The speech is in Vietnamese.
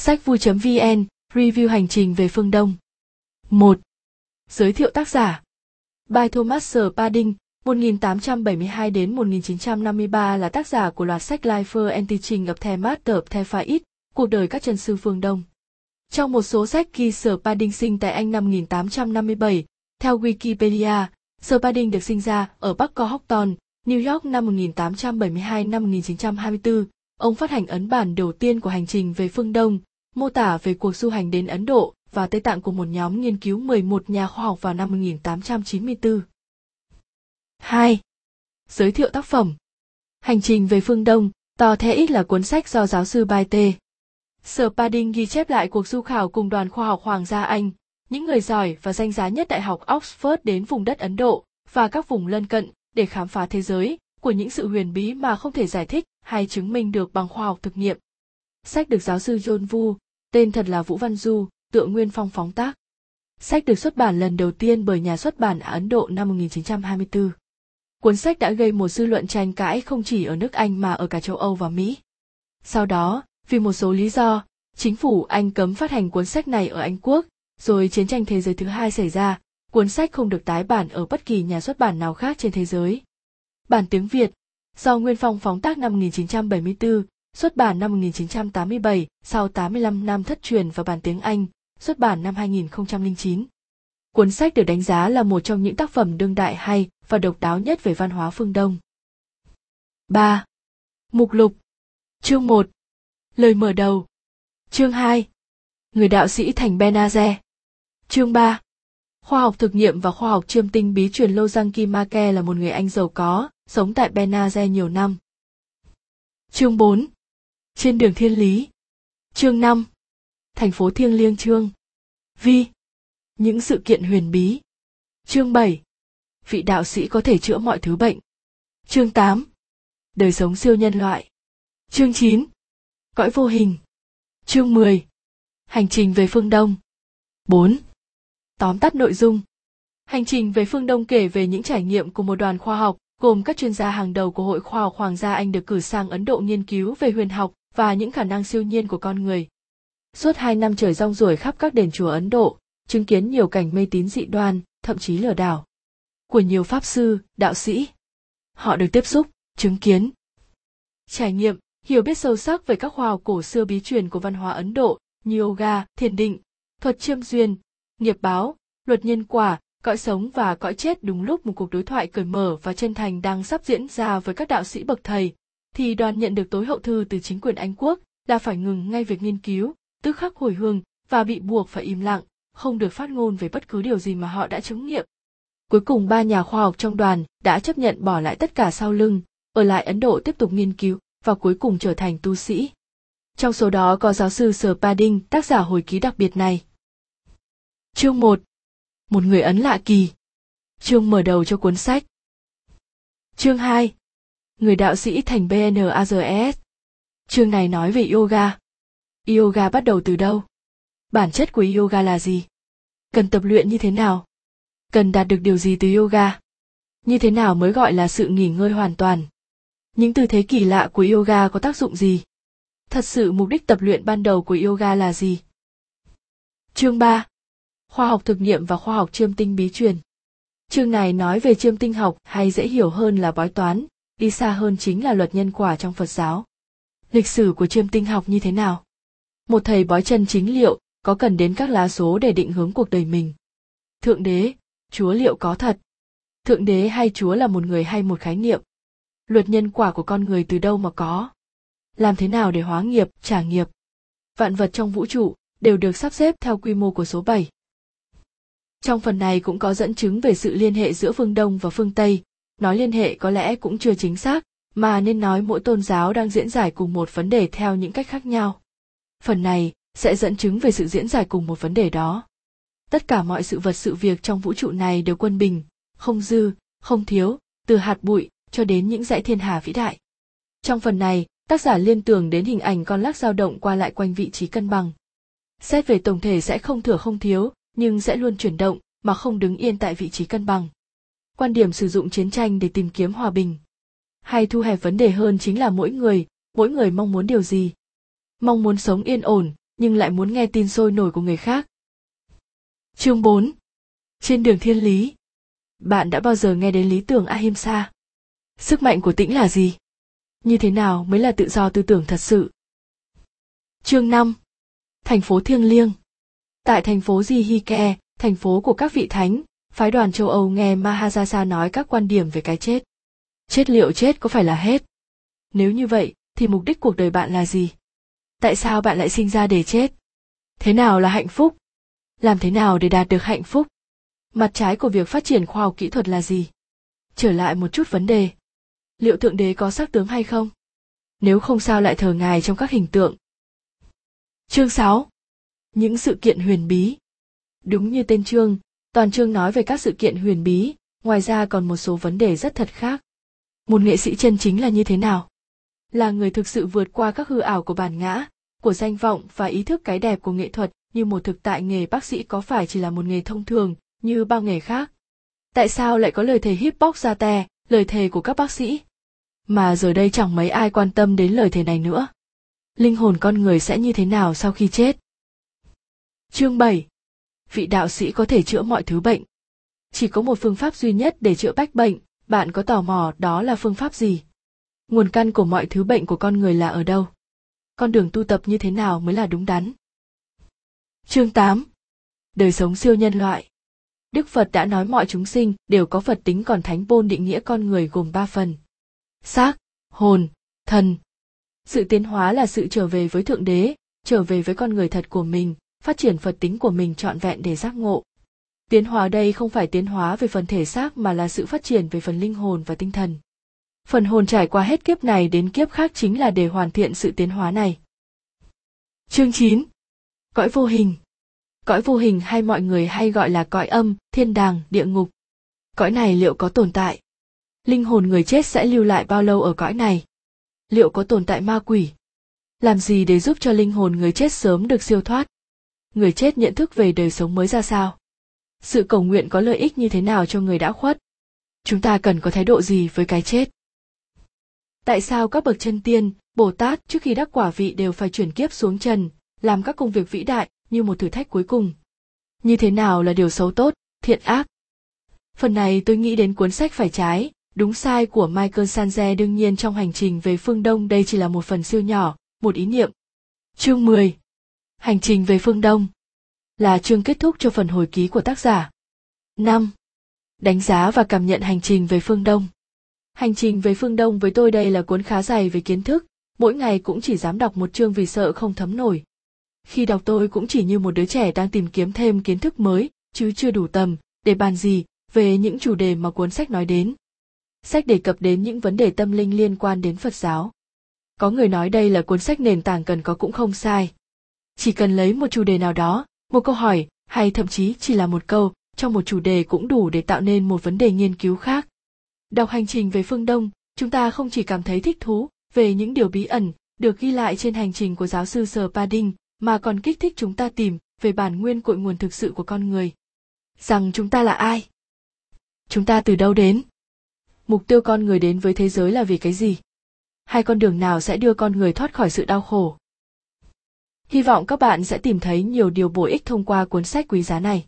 Sách vui.vn, review hành trình về phương Đông. 1. Giới thiệu tác giả. By Thomas S. Padding, 1872 đến 1953 là tác giả của loạt sách Life and Teaching of the Master of the Far cuộc đời các chân sư phương Đông. Trong một số sách ghi Sir Padding sinh tại Anh năm 1857, theo Wikipedia, Sir Padding được sinh ra ở Bắc Cohocton, New York năm 1872 năm 1924. Ông phát hành ấn bản đầu tiên của hành trình về phương Đông, mô tả về cuộc du hành đến Ấn Độ và Tây Tạng của một nhóm nghiên cứu 11 nhà khoa học vào năm 1894. 2. Giới thiệu tác phẩm Hành trình về phương Đông, tò the ít là cuốn sách do giáo sư Bai Tê. Sir Padding ghi chép lại cuộc du khảo cùng đoàn khoa học Hoàng gia Anh, những người giỏi và danh giá nhất Đại học Oxford đến vùng đất Ấn Độ và các vùng lân cận để khám phá thế giới của những sự huyền bí mà không thể giải thích hay chứng minh được bằng khoa học thực nghiệm. Sách được giáo sư John Vu, tên thật là Vũ Văn Du, tựa Nguyên Phong phóng tác. Sách được xuất bản lần đầu tiên bởi nhà xuất bản ở Ấn Độ năm 1924. Cuốn sách đã gây một dư luận tranh cãi không chỉ ở nước Anh mà ở cả châu Âu và Mỹ. Sau đó, vì một số lý do, chính phủ Anh cấm phát hành cuốn sách này ở Anh Quốc, rồi chiến tranh thế giới thứ hai xảy ra, cuốn sách không được tái bản ở bất kỳ nhà xuất bản nào khác trên thế giới. Bản tiếng Việt, do Nguyên Phong phóng tác năm 1974, xuất bản năm 1987, sau 85 năm thất truyền và bản tiếng Anh, xuất bản năm 2009. Cuốn sách được đánh giá là một trong những tác phẩm đương đại hay và độc đáo nhất về văn hóa phương Đông. 3. Mục lục Chương 1 Lời mở đầu Chương 2 Người đạo sĩ thành Benaze Chương 3 Khoa học thực nghiệm và khoa học chiêm tinh bí truyền Lojang Kimake là một người Anh giàu có, sống tại Benaze nhiều năm. Chương 4 trên đường thiên lý. Chương 5 Thành phố thiêng liêng chương Vi Những sự kiện huyền bí. Chương 7 Vị đạo sĩ có thể chữa mọi thứ bệnh. Chương 8 Đời sống siêu nhân loại. Chương 9 Cõi vô hình. Chương 10 Hành trình về phương Đông. 4. Tóm tắt nội dung. Hành trình về phương Đông kể về những trải nghiệm của một đoàn khoa học, gồm các chuyên gia hàng đầu của Hội Khoa học Hoàng gia Anh được cử sang Ấn Độ nghiên cứu về huyền học và những khả năng siêu nhiên của con người. Suốt hai năm trời rong ruổi khắp các đền chùa Ấn Độ, chứng kiến nhiều cảnh mê tín dị đoan, thậm chí lừa đảo. Của nhiều pháp sư, đạo sĩ. Họ được tiếp xúc, chứng kiến. Trải nghiệm, hiểu biết sâu sắc về các khoa học cổ xưa bí truyền của văn hóa Ấn Độ như yoga, thiền định, thuật chiêm duyên, nghiệp báo, luật nhân quả, cõi sống và cõi chết đúng lúc một cuộc đối thoại cởi mở và chân thành đang sắp diễn ra với các đạo sĩ bậc thầy, thì đoàn nhận được tối hậu thư từ chính quyền Anh quốc là phải ngừng ngay việc nghiên cứu, tức khắc hồi hương và bị buộc phải im lặng, không được phát ngôn về bất cứ điều gì mà họ đã chứng nghiệm. Cuối cùng ba nhà khoa học trong đoàn đã chấp nhận bỏ lại tất cả sau lưng, ở lại Ấn Độ tiếp tục nghiên cứu và cuối cùng trở thành tu sĩ. Trong số đó có giáo sư Sir Padding, tác giả hồi ký đặc biệt này. Chương 1 Một người ấn lạ kỳ Chương mở đầu cho cuốn sách Chương 2 Người đạo sĩ thành BNAGS. Chương này nói về yoga. Yoga bắt đầu từ đâu? Bản chất của yoga là gì? Cần tập luyện như thế nào? Cần đạt được điều gì từ yoga? Như thế nào mới gọi là sự nghỉ ngơi hoàn toàn? Những tư thế kỳ lạ của yoga có tác dụng gì? Thật sự mục đích tập luyện ban đầu của yoga là gì? Chương 3 khoa học thực nghiệm và khoa học chiêm tinh bí truyền. Chương này nói về chiêm tinh học hay dễ hiểu hơn là bói toán, đi xa hơn chính là luật nhân quả trong Phật giáo. Lịch sử của chiêm tinh học như thế nào? Một thầy bói chân chính liệu có cần đến các lá số để định hướng cuộc đời mình? Thượng đế, Chúa liệu có thật? Thượng đế hay Chúa là một người hay một khái niệm? Luật nhân quả của con người từ đâu mà có? Làm thế nào để hóa nghiệp, trả nghiệp? Vạn vật trong vũ trụ đều được sắp xếp theo quy mô của số 7. Trong phần này cũng có dẫn chứng về sự liên hệ giữa phương Đông và phương Tây, nói liên hệ có lẽ cũng chưa chính xác, mà nên nói mỗi tôn giáo đang diễn giải cùng một vấn đề theo những cách khác nhau. Phần này sẽ dẫn chứng về sự diễn giải cùng một vấn đề đó. Tất cả mọi sự vật sự việc trong vũ trụ này đều quân bình, không dư, không thiếu, từ hạt bụi cho đến những dãy thiên hà vĩ đại. Trong phần này, tác giả liên tưởng đến hình ảnh con lắc dao động qua lại quanh vị trí cân bằng. Xét về tổng thể sẽ không thừa không thiếu, nhưng sẽ luôn chuyển động mà không đứng yên tại vị trí cân bằng quan điểm sử dụng chiến tranh để tìm kiếm hòa bình hay thu hẹp vấn đề hơn chính là mỗi người mỗi người mong muốn điều gì mong muốn sống yên ổn nhưng lại muốn nghe tin sôi nổi của người khác. Chương 4 Trên đường thiên lý Bạn đã bao giờ nghe đến lý tưởng Ahimsa? Sức mạnh của tĩnh là gì? Như thế nào mới là tự do tư tưởng thật sự? Chương 5 Thành phố thiêng liêng Tại thành phố Jihike, thành phố của các vị thánh, phái đoàn châu Âu nghe Mahajasa nói các quan điểm về cái chết. Chết liệu chết có phải là hết? Nếu như vậy, thì mục đích cuộc đời bạn là gì? Tại sao bạn lại sinh ra để chết? Thế nào là hạnh phúc? Làm thế nào để đạt được hạnh phúc? Mặt trái của việc phát triển khoa học kỹ thuật là gì? Trở lại một chút vấn đề. Liệu Thượng Đế có sắc tướng hay không? Nếu không sao lại thờ ngài trong các hình tượng? Chương 6. Những sự kiện huyền bí. Đúng như tên chương, toàn chương nói về các sự kiện huyền bí, ngoài ra còn một số vấn đề rất thật khác. Một nghệ sĩ chân chính là như thế nào? Là người thực sự vượt qua các hư ảo của bản ngã, của danh vọng và ý thức cái đẹp của nghệ thuật như một thực tại nghề bác sĩ có phải chỉ là một nghề thông thường như bao nghề khác. Tại sao lại có lời thề hip hop ra tè, lời thề của các bác sĩ? Mà giờ đây chẳng mấy ai quan tâm đến lời thề này nữa. Linh hồn con người sẽ như thế nào sau khi chết? Chương 7 Vị đạo sĩ có thể chữa mọi thứ bệnh. Chỉ có một phương pháp duy nhất để chữa bách bệnh, bạn có tò mò đó là phương pháp gì? Nguồn căn của mọi thứ bệnh của con người là ở đâu? Con đường tu tập như thế nào mới là đúng đắn? Chương 8 Đời sống siêu nhân loại Đức Phật đã nói mọi chúng sinh đều có Phật tính còn Thánh Bôn định nghĩa con người gồm ba phần. Xác, hồn, thần. Sự tiến hóa là sự trở về với Thượng Đế, trở về với con người thật của mình, phát triển Phật tính của mình trọn vẹn để giác ngộ. Tiến hóa đây không phải tiến hóa về phần thể xác mà là sự phát triển về phần linh hồn và tinh thần. Phần hồn trải qua hết kiếp này đến kiếp khác chính là để hoàn thiện sự tiến hóa này. Chương 9 Cõi vô hình Cõi vô hình hay mọi người hay gọi là cõi âm, thiên đàng, địa ngục. Cõi này liệu có tồn tại? Linh hồn người chết sẽ lưu lại bao lâu ở cõi này? Liệu có tồn tại ma quỷ? Làm gì để giúp cho linh hồn người chết sớm được siêu thoát? Người chết nhận thức về đời sống mới ra sao? Sự cầu nguyện có lợi ích như thế nào cho người đã khuất? Chúng ta cần có thái độ gì với cái chết? Tại sao các bậc chân tiên, Bồ Tát trước khi đắc quả vị đều phải chuyển kiếp xuống trần, làm các công việc vĩ đại như một thử thách cuối cùng? Như thế nào là điều xấu tốt, thiện ác? Phần này tôi nghĩ đến cuốn sách phải trái, đúng sai của Michael Sanze đương nhiên trong hành trình về phương Đông đây chỉ là một phần siêu nhỏ, một ý niệm. Chương 10 Hành trình về phương Đông là chương kết thúc cho phần hồi ký của tác giả. 5. Đánh giá và cảm nhận hành trình về phương Đông. Hành trình về phương Đông với tôi đây là cuốn khá dày về kiến thức, mỗi ngày cũng chỉ dám đọc một chương vì sợ không thấm nổi. Khi đọc tôi cũng chỉ như một đứa trẻ đang tìm kiếm thêm kiến thức mới, chứ chưa đủ tầm, để bàn gì, về những chủ đề mà cuốn sách nói đến. Sách đề cập đến những vấn đề tâm linh liên quan đến Phật giáo. Có người nói đây là cuốn sách nền tảng cần có cũng không sai. Chỉ cần lấy một chủ đề nào đó, một câu hỏi, hay thậm chí chỉ là một câu, trong một chủ đề cũng đủ để tạo nên một vấn đề nghiên cứu khác. Đọc hành trình về phương Đông, chúng ta không chỉ cảm thấy thích thú về những điều bí ẩn được ghi lại trên hành trình của giáo sư Sir Pading, mà còn kích thích chúng ta tìm về bản nguyên cội nguồn thực sự của con người. Rằng chúng ta là ai? Chúng ta từ đâu đến? Mục tiêu con người đến với thế giới là vì cái gì? Hai con đường nào sẽ đưa con người thoát khỏi sự đau khổ? Hy vọng các bạn sẽ tìm thấy nhiều điều bổ ích thông qua cuốn sách quý giá này.